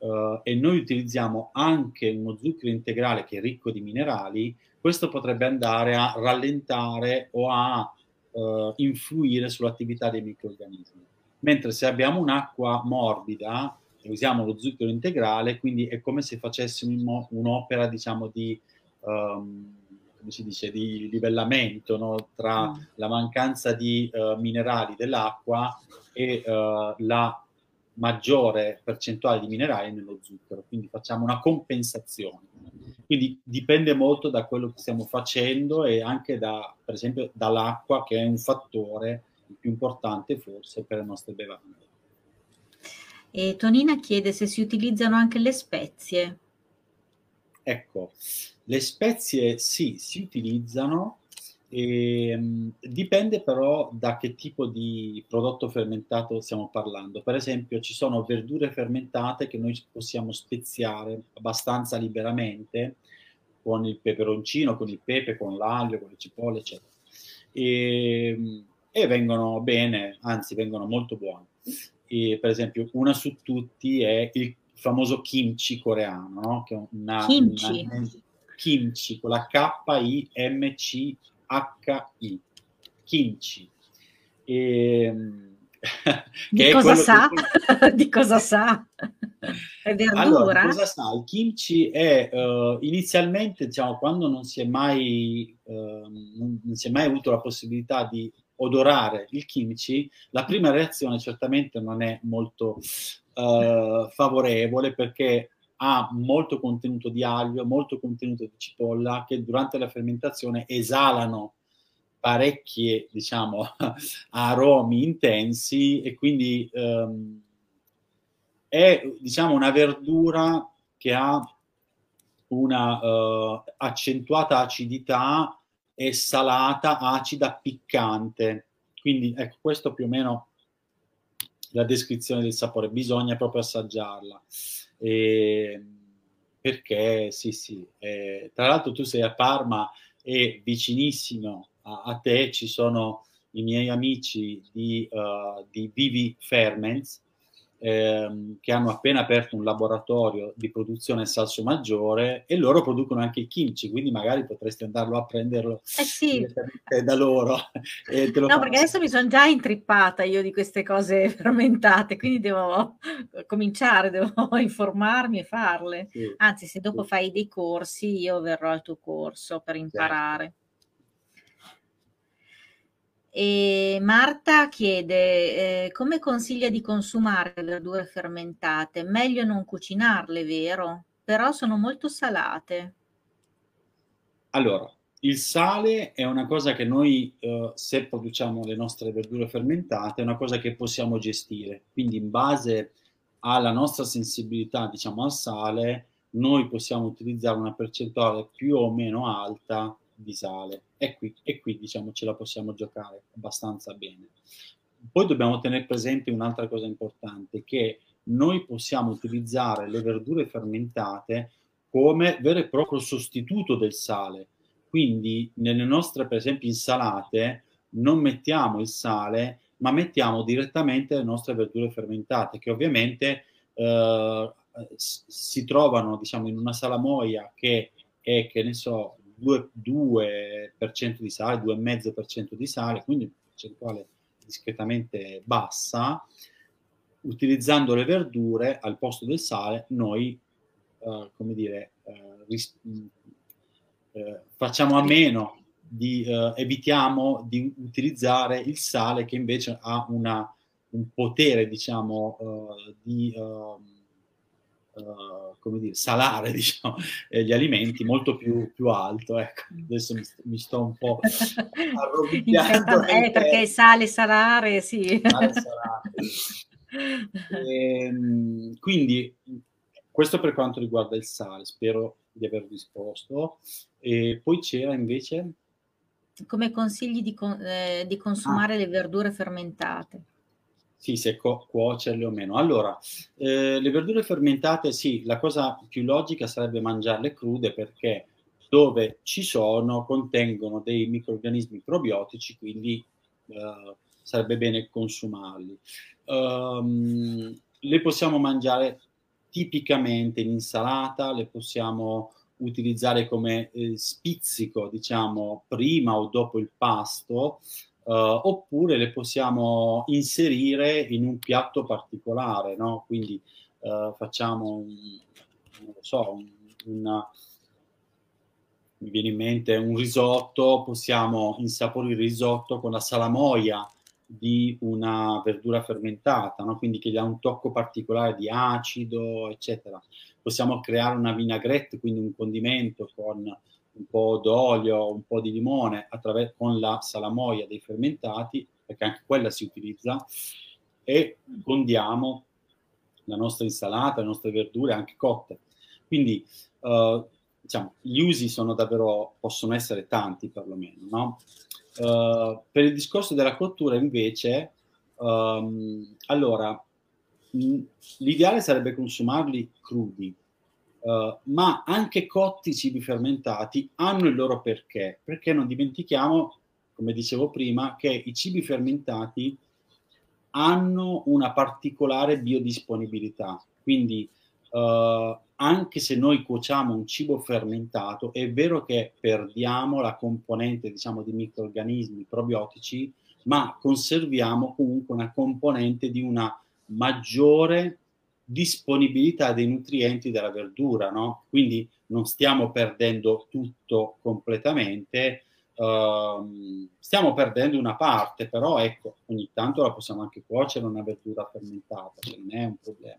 uh, e noi utilizziamo anche uno zucchero integrale che è ricco di minerali, questo potrebbe andare a rallentare o a influire sull'attività dei microorganismi. Mentre se abbiamo un'acqua morbida, usiamo lo zucchero integrale, quindi è come se facessimo un'opera, diciamo, di, um, come si dice, di livellamento no? tra mm. la mancanza di uh, minerali dell'acqua e uh, la maggiore percentuale di minerali nello zucchero, quindi facciamo una compensazione. Quindi dipende molto da quello che stiamo facendo e anche da, per esempio, dall'acqua che è un fattore più importante forse per le nostre bevande. E Tonina chiede se si utilizzano anche le spezie. Ecco, le spezie sì, si utilizzano, e, ehm, dipende però da che tipo di prodotto fermentato stiamo parlando. Per esempio, ci sono verdure fermentate che noi possiamo speziare abbastanza liberamente con il peperoncino, con il pepe, con l'aglio, con le cipolle, eccetera. E, ehm, e vengono bene, anzi vengono molto buoni e, per esempio una su tutti è il famoso kimchi coreano, no? che è una, kimchi. Una, kimchi con la K-I-M-C-H-I, kimchi. E, ehm, di, cosa sa? Che... di cosa sa? È verdura? Allora, cosa sa? Il kimchi è uh, inizialmente, diciamo, quando non si è mai, uh, non, non si è mai avuto la possibilità di odorare il kimchi, la prima reazione certamente non è molto uh, favorevole perché ha molto contenuto di aglio, molto contenuto di cipolla che durante la fermentazione esalano parecchi diciamo aromi intensi e quindi um, è diciamo una verdura che ha una uh, accentuata acidità è salata, acida, piccante. Quindi ecco, questo più o meno la descrizione del sapore, bisogna proprio assaggiarla. E, perché sì, sì. Eh, tra l'altro tu sei a Parma e vicinissimo a, a te ci sono i miei amici di, uh, di Vivi Ferments ehm, che hanno appena aperto un laboratorio di produzione salso maggiore e loro producono anche il kimchi, quindi magari potresti andarlo a prenderlo eh sì. da loro. no, perché adesso mi sono già intrippata io di queste cose fermentate, quindi devo cominciare, devo informarmi e farle. Sì. Anzi, se dopo sì. fai dei corsi, io verrò al tuo corso per imparare. Certo. E Marta chiede eh, come consiglia di consumare verdure fermentate? Meglio non cucinarle, vero? Però sono molto salate. Allora, il sale è una cosa che noi, eh, se produciamo le nostre verdure fermentate, è una cosa che possiamo gestire. Quindi in base alla nostra sensibilità, diciamo, al sale, noi possiamo utilizzare una percentuale più o meno alta di sale e qui, e qui diciamo ce la possiamo giocare abbastanza bene. Poi dobbiamo tenere presente un'altra cosa importante, che noi possiamo utilizzare le verdure fermentate come vero e proprio sostituto del sale. Quindi nelle nostre, per esempio, insalate non mettiamo il sale, ma mettiamo direttamente le nostre verdure fermentate, che ovviamente eh, si trovano, diciamo, in una salamoia che è, che ne so, 2%, 2% di sale, 2,5% di sale, quindi una percentuale discretamente bassa, utilizzando le verdure al posto del sale, noi, uh, come dire, uh, ris- uh, facciamo a meno di, evitiamo di utilizzare il sale che invece ha una, un potere, diciamo, di... Uh, uh, come dire, salare diciamo, eh, gli alimenti molto più, più alto. Ecco. Adesso mi, mi, sto un po' arrovigliando. eh, perché sale, salare, sì. Sale, salare. E, ehm, quindi questo per quanto riguarda il sale, spero di aver risposto. E poi c'era invece... Come consigli di, eh, di consumare ah. le verdure fermentate? Sì, se cu- cuocerle o meno. Allora, eh, le verdure fermentate, sì, la cosa più logica sarebbe mangiarle crude perché dove ci sono contengono dei microrganismi probiotici, quindi eh, sarebbe bene consumarli. Um, le possiamo mangiare tipicamente in insalata, le possiamo utilizzare come eh, spizzico, diciamo, prima o dopo il pasto, Uh, oppure le possiamo inserire in un piatto particolare, no? Quindi uh, facciamo non lo so, un, una, mi viene in mente un risotto, possiamo insaporire il risotto con la salamoia di una verdura fermentata, no? quindi che dà un tocco particolare di acido, eccetera. Possiamo creare una vinaigrette, quindi un condimento con un po' d'olio, un po' di limone attraverso, con la salamoia dei fermentati, perché anche quella si utilizza, e condiamo la nostra insalata, le nostre verdure anche cotte. Quindi uh, diciamo, gli usi sono davvero, possono essere tanti perlomeno. No? Uh, per il discorso della cottura invece, um, allora, mh, l'ideale sarebbe consumarli crudi, Uh, ma anche cotti i cibi fermentati hanno il loro perché, perché non dimentichiamo, come dicevo prima, che i cibi fermentati hanno una particolare biodisponibilità, quindi uh, anche se noi cuociamo un cibo fermentato, è vero che perdiamo la componente, diciamo, di microorganismi probiotici, ma conserviamo comunque una componente di una maggiore disponibilità dei nutrienti della verdura, no? Quindi non stiamo perdendo tutto completamente, uh, stiamo perdendo una parte, però ecco, ogni tanto la possiamo anche cuocere una verdura fermentata, cioè non è un problema.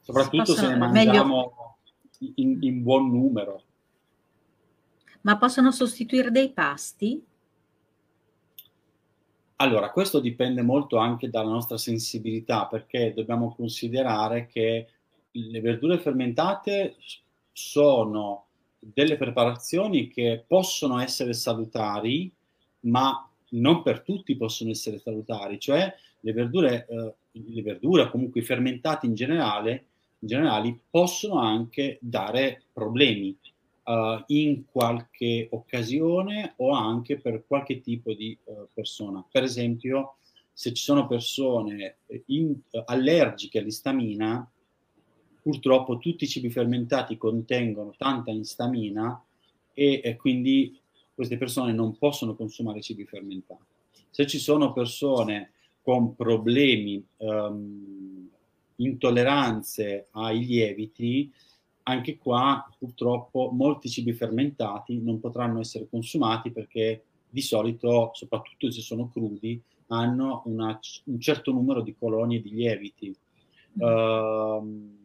Soprattutto se ne mangiamo meglio... in, in buon numero. Ma possono sostituire dei pasti? Allora, questo dipende molto anche dalla nostra sensibilità, perché dobbiamo considerare che le verdure fermentate sono delle preparazioni che possono essere salutari, ma non per tutti possono essere salutari, cioè le verdure, eh, le verdure comunque i fermentati in generale, in generale possono anche dare problemi uh, in qualche occasione o anche per qualche tipo di uh, persona. Per esempio, se ci sono persone in, allergiche all'istamina, purtroppo tutti i cibi fermentati contengono tanta istamina e, e quindi queste persone non possono consumare cibi fermentati. Se ci sono persone con problemi, um, intolleranze ai lieviti, anche qua purtroppo molti cibi fermentati non potranno essere consumati perché di solito, soprattutto se sono crudi, hanno una, un certo numero di colonie di lieviti. Uh,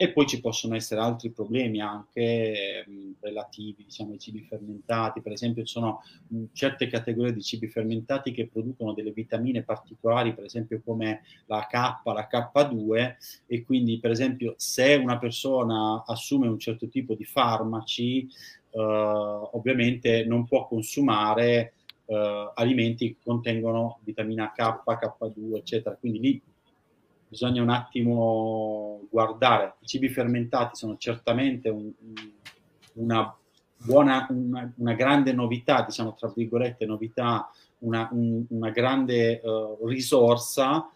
e poi ci possono essere altri problemi anche mh, relativi diciamo, ai cibi fermentati, per esempio ci sono mh, certe categorie di cibi fermentati che producono delle vitamine particolari, per esempio come la K, la K2 e quindi per esempio se una persona assume un certo tipo di farmaci eh, ovviamente non può consumare eh, alimenti che contengono vitamina K, K2 eccetera, quindi lì bisogna un attimo guardare. I cibi fermentati sono certamente un, una buona, una, una, grande novità, diciamo tra virgolette novità, una, un, una grande uh, risorsa,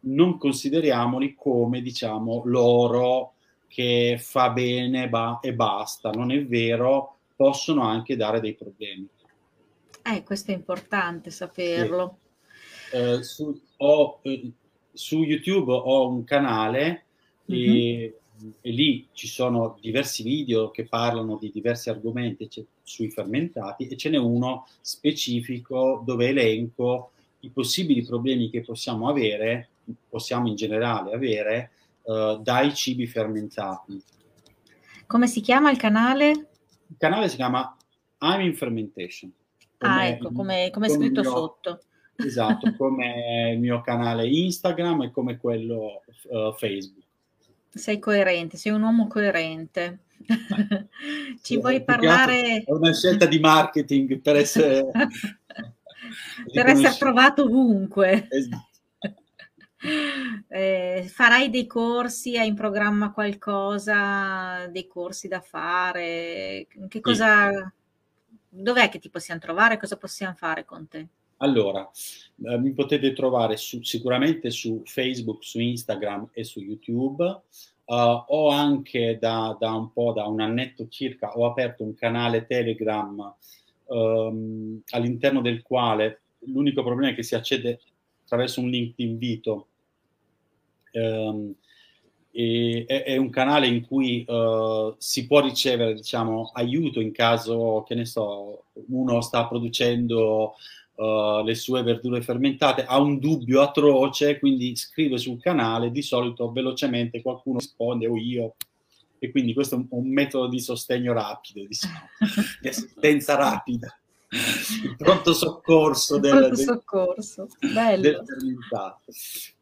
non consideriamoli come diciamo l'oro che fa bene ba- e basta, non è vero, possono anche dare dei problemi. Eh, questo è importante saperlo. Sì. Eh, su, ho, eh, su YouTube ho un canale mm-hmm. e, e, lì ci sono diversi video che parlano di diversi argomenti sui fermentati e ce n'è uno specifico dove elenco i possibili problemi che possiamo avere, possiamo in generale avere, uh, dai cibi fermentati. Come si chiama il canale? Il canale si chiama I'm in Fermentation. ah, ecco, come, come è scritto mio, sotto. Esatto, come il mio canale Instagram e come quello uh, Facebook. Sei coerente, sei un uomo coerente. Ci vuoi parlare? È una scelta di marketing per essere, per essere trovato ovunque. Esatto. Eh, farai dei corsi, hai in programma qualcosa, dei corsi da fare? Che cosa, sì. Dov'è che ti possiamo trovare? Cosa possiamo fare con te? Allora, eh, mi potete trovare su, sicuramente su Facebook, su Instagram e su YouTube. Uh, ho anche da, da, un po', da un annetto circa, ho aperto un canale Telegram um, all'interno del quale l'unico problema è che si accede attraverso un link di invito. Um, è, è, un canale in cui uh, si può ricevere diciamo, aiuto in caso che ne so, uno sta producendo uh, le sue verdure fermentate, ha un dubbio atroce, quindi scrive sul canale, di solito velocemente qualcuno risponde o io. E quindi questo è un, un metodo di sostegno rapido, diciamo, di assistenza rapida. Il pronto soccorso del, pronto soccorso. Bello. del.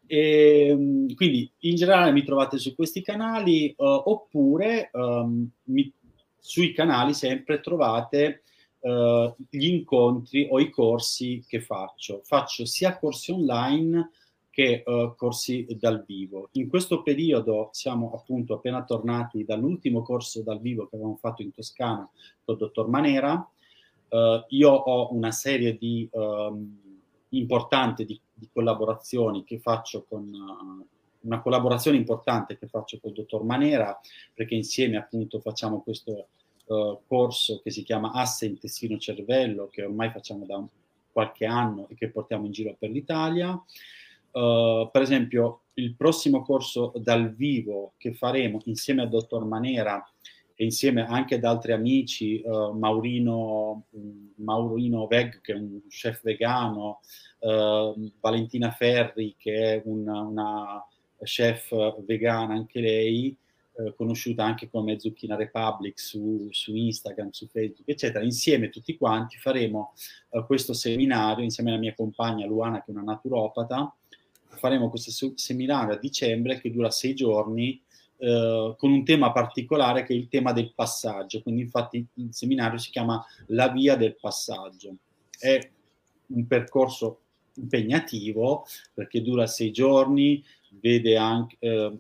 E, ehm, quindi in generale mi trovate su questi canali uh, oppure um, mi, sui canali sempre trovate uh, gli incontri o i corsi che faccio. Faccio sia corsi online che uh, corsi dal vivo. In questo periodo siamo appunto appena tornati dall'ultimo corso dal vivo che avevamo fatto in Toscana con il dottor Manera. Uh, io ho una serie di um, importante di, di, collaborazioni che faccio con uh, una collaborazione importante che faccio con il dottor Manera perché insieme appunto facciamo questo corso che si chiama Asse Intestino Cervello, che ormai facciamo da qualche anno e che portiamo in giro per l'Italia. Uh, per esempio, il prossimo corso dal vivo che faremo insieme al dottor Manera e insieme anche ad altri amici, uh, Maurino, Maurino Veg, che è un chef vegano, uh, Valentina Ferri, che è una, una chef vegana anche lei, eh, conosciuta anche come Zucchina Republic su, su, Instagram, su Facebook, eccetera. Insieme tutti quanti faremo eh, questo seminario insieme alla mia compagna Luana, che è una naturopata. Faremo questo seminario a dicembre che dura sei giorni eh, con un tema particolare che è il tema del passaggio. Quindi, infatti, il seminario si chiama La via del passaggio. È un percorso impegnativo perché dura sei giorni, vede anche eh,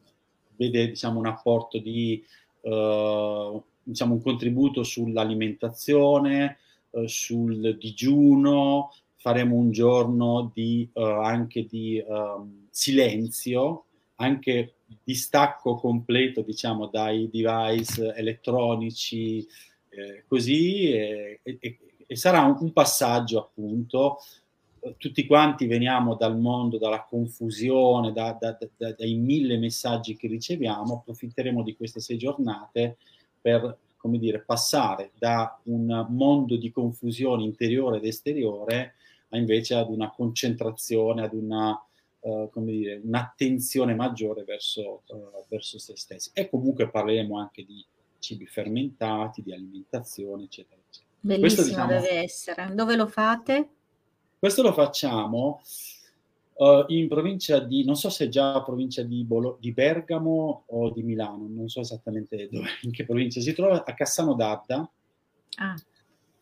vede diciamo, un apporto di uh, diciamo, un contributo sull'alimentazione, uh, sul digiuno, faremo un giorno di, uh, anche di um, silenzio, anche distacco completo, diciamo, dai device elettronici, eh, così, e, e, e sarà un, passaggio appunto. Tutti quanti veniamo dal mondo, dalla confusione, da, da, da, dai mille messaggi che riceviamo, approfitteremo di queste sei giornate per come dire, passare da un mondo di confusione interiore ed esteriore a invece ad una concentrazione, ad una, uh, come dire, un'attenzione maggiore verso, uh, verso se stessi. E comunque parleremo anche di cibi fermentati, di alimentazione, eccetera. eccetera. Bellissimo questo, diciamo, deve essere. Dove lo fate? Questo lo facciamo uh, in provincia di, non so se è già provincia di, Bolo, di Bergamo o di Milano, non so esattamente dove, in che provincia si trova, a Cassano d'Adda. Ah.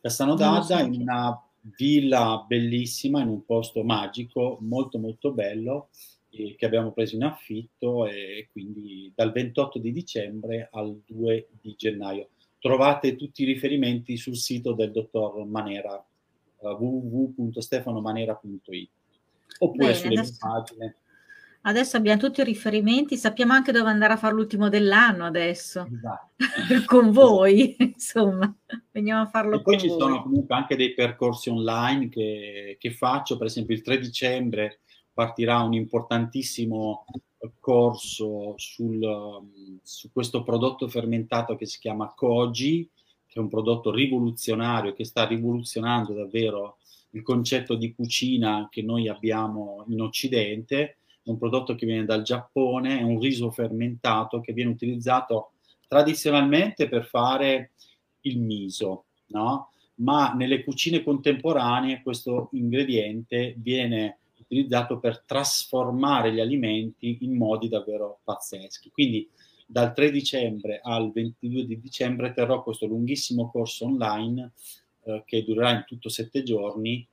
Cassano d'Adda in una villa bellissima, in un posto magico, molto molto bello, eh, che abbiamo preso in affitto e quindi dal 28 di dicembre al 2 di gennaio. Trovate tutti i riferimenti sul sito del dottor Manera, www.stefanomanera.it oppure Bene, sulle adesso, pagine. Adesso abbiamo tutti i riferimenti, sappiamo anche dove andare a fare l'ultimo dell'anno adesso, esatto. con voi, insomma, veniamo a farlo e poi ci voi. sono comunque anche dei percorsi online che, che faccio, per esempio il 3 dicembre partirà un importantissimo corso sul, su questo prodotto fermentato che si chiama Koji, che è un prodotto rivoluzionario che sta rivoluzionando davvero il concetto di cucina che noi abbiamo in Occidente, è un prodotto che viene dal Giappone, è un riso fermentato che viene utilizzato tradizionalmente per fare il miso, no? ma nelle cucine contemporanee questo ingrediente viene utilizzato per trasformare gli alimenti in modi davvero pazzeschi. Quindi dal 3 dicembre al 22 di dicembre terrò questo lunghissimo corso online eh, che durerà in tutto sette giorni,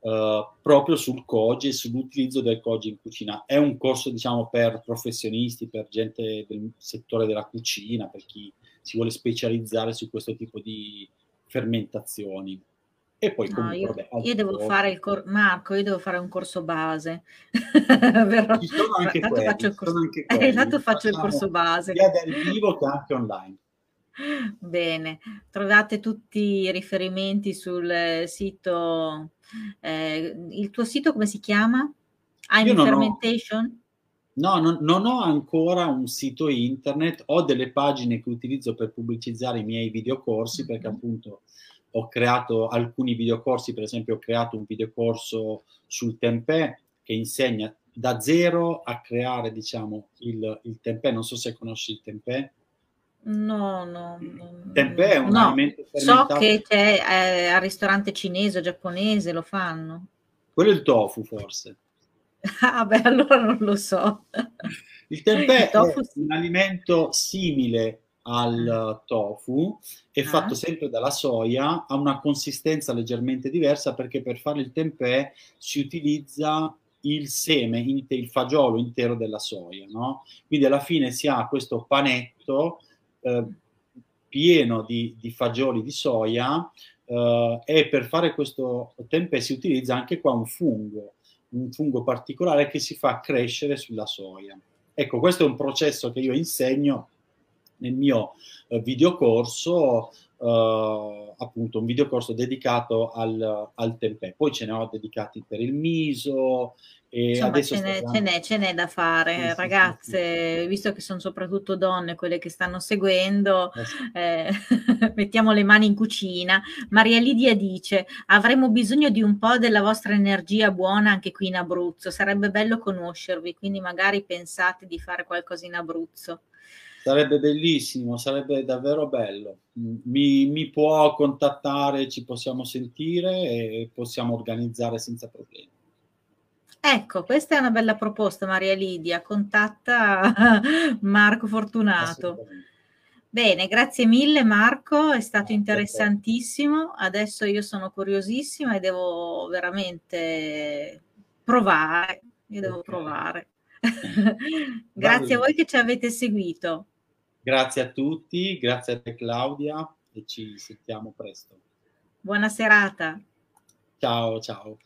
eh, proprio sul Koji e sull'utilizzo del Koji in cucina. È un corso, diciamo, per professionisti, per gente del settore della cucina, per chi si vuole specializzare su questo tipo di fermentazioni. E poi no, comunque, io, vabbè, io devo fare il corso, Marco, io devo fare un corso base. Però, ci sono anche quelli, faccio il corso, anche quelli. Esatto, faccio il corso base. Sia dal vivo che anche online. Bene, trovate tutti i riferimenti sul sito, eh, il tuo sito come si chiama? I'm Fermentation? No, non, non, ho ancora un sito internet, ho delle pagine che utilizzo per pubblicizzare i miei videocorsi mm-hmm. perché appunto ho creato alcuni videocorsi, per esempio ho creato un videocorso sul tempeh che insegna da zero a creare diciamo il, il tempeh, non so se conosci il tempeh. No, no. Tempeh è un no, alimento So che c'è eh, al ristorante cinese o giapponese, lo fanno. Quello è il tofu, forse. ah, beh, allora non lo so. Il tempeh il tofu... è un alimento simile al tofu, è ah. fatto sempre dalla soia, ha una consistenza leggermente diversa perché per fare il tempeh si utilizza il seme, il fagiolo intero della soia, no? Quindi alla fine si ha questo panetto eh, pieno di, di, fagioli di soia eh, e per fare questo tempeh si utilizza anche qua un fungo, un fungo particolare che si fa crescere sulla soia. Ecco, questo è un processo che io insegno nel mio eh, videocorso, eh, appunto un videocorso dedicato al, al tempeh. Poi ce ne ho dedicati per il miso, Insomma, ce n'è, ce, n'è, ce n'è, da fare, sì, ragazze, sì, sì. visto che sono soprattutto donne quelle che stanno seguendo, eh, eh mettiamo le mani in cucina. Maria Lidia dice: Avremo bisogno di un po' della vostra energia buona anche qui in Abruzzo. Sarebbe bello conoscervi, quindi magari pensate di fare qualcosa in Abruzzo. Sarebbe bellissimo, sarebbe davvero bello. Mi, mi può contattare, ci possiamo sentire e possiamo organizzare senza problemi. Ecco, questa è una bella proposta, Maria Lidia. Contatta Marco Fortunato. Bene, grazie mille Marco, è stato interessantissimo. Adesso io sono curiosissima e devo veramente provare. Io devo provare. grazie a voi che ci avete seguito. Grazie a tutti, grazie a te Claudia e ci sentiamo presto. Buona serata. Ciao, ciao.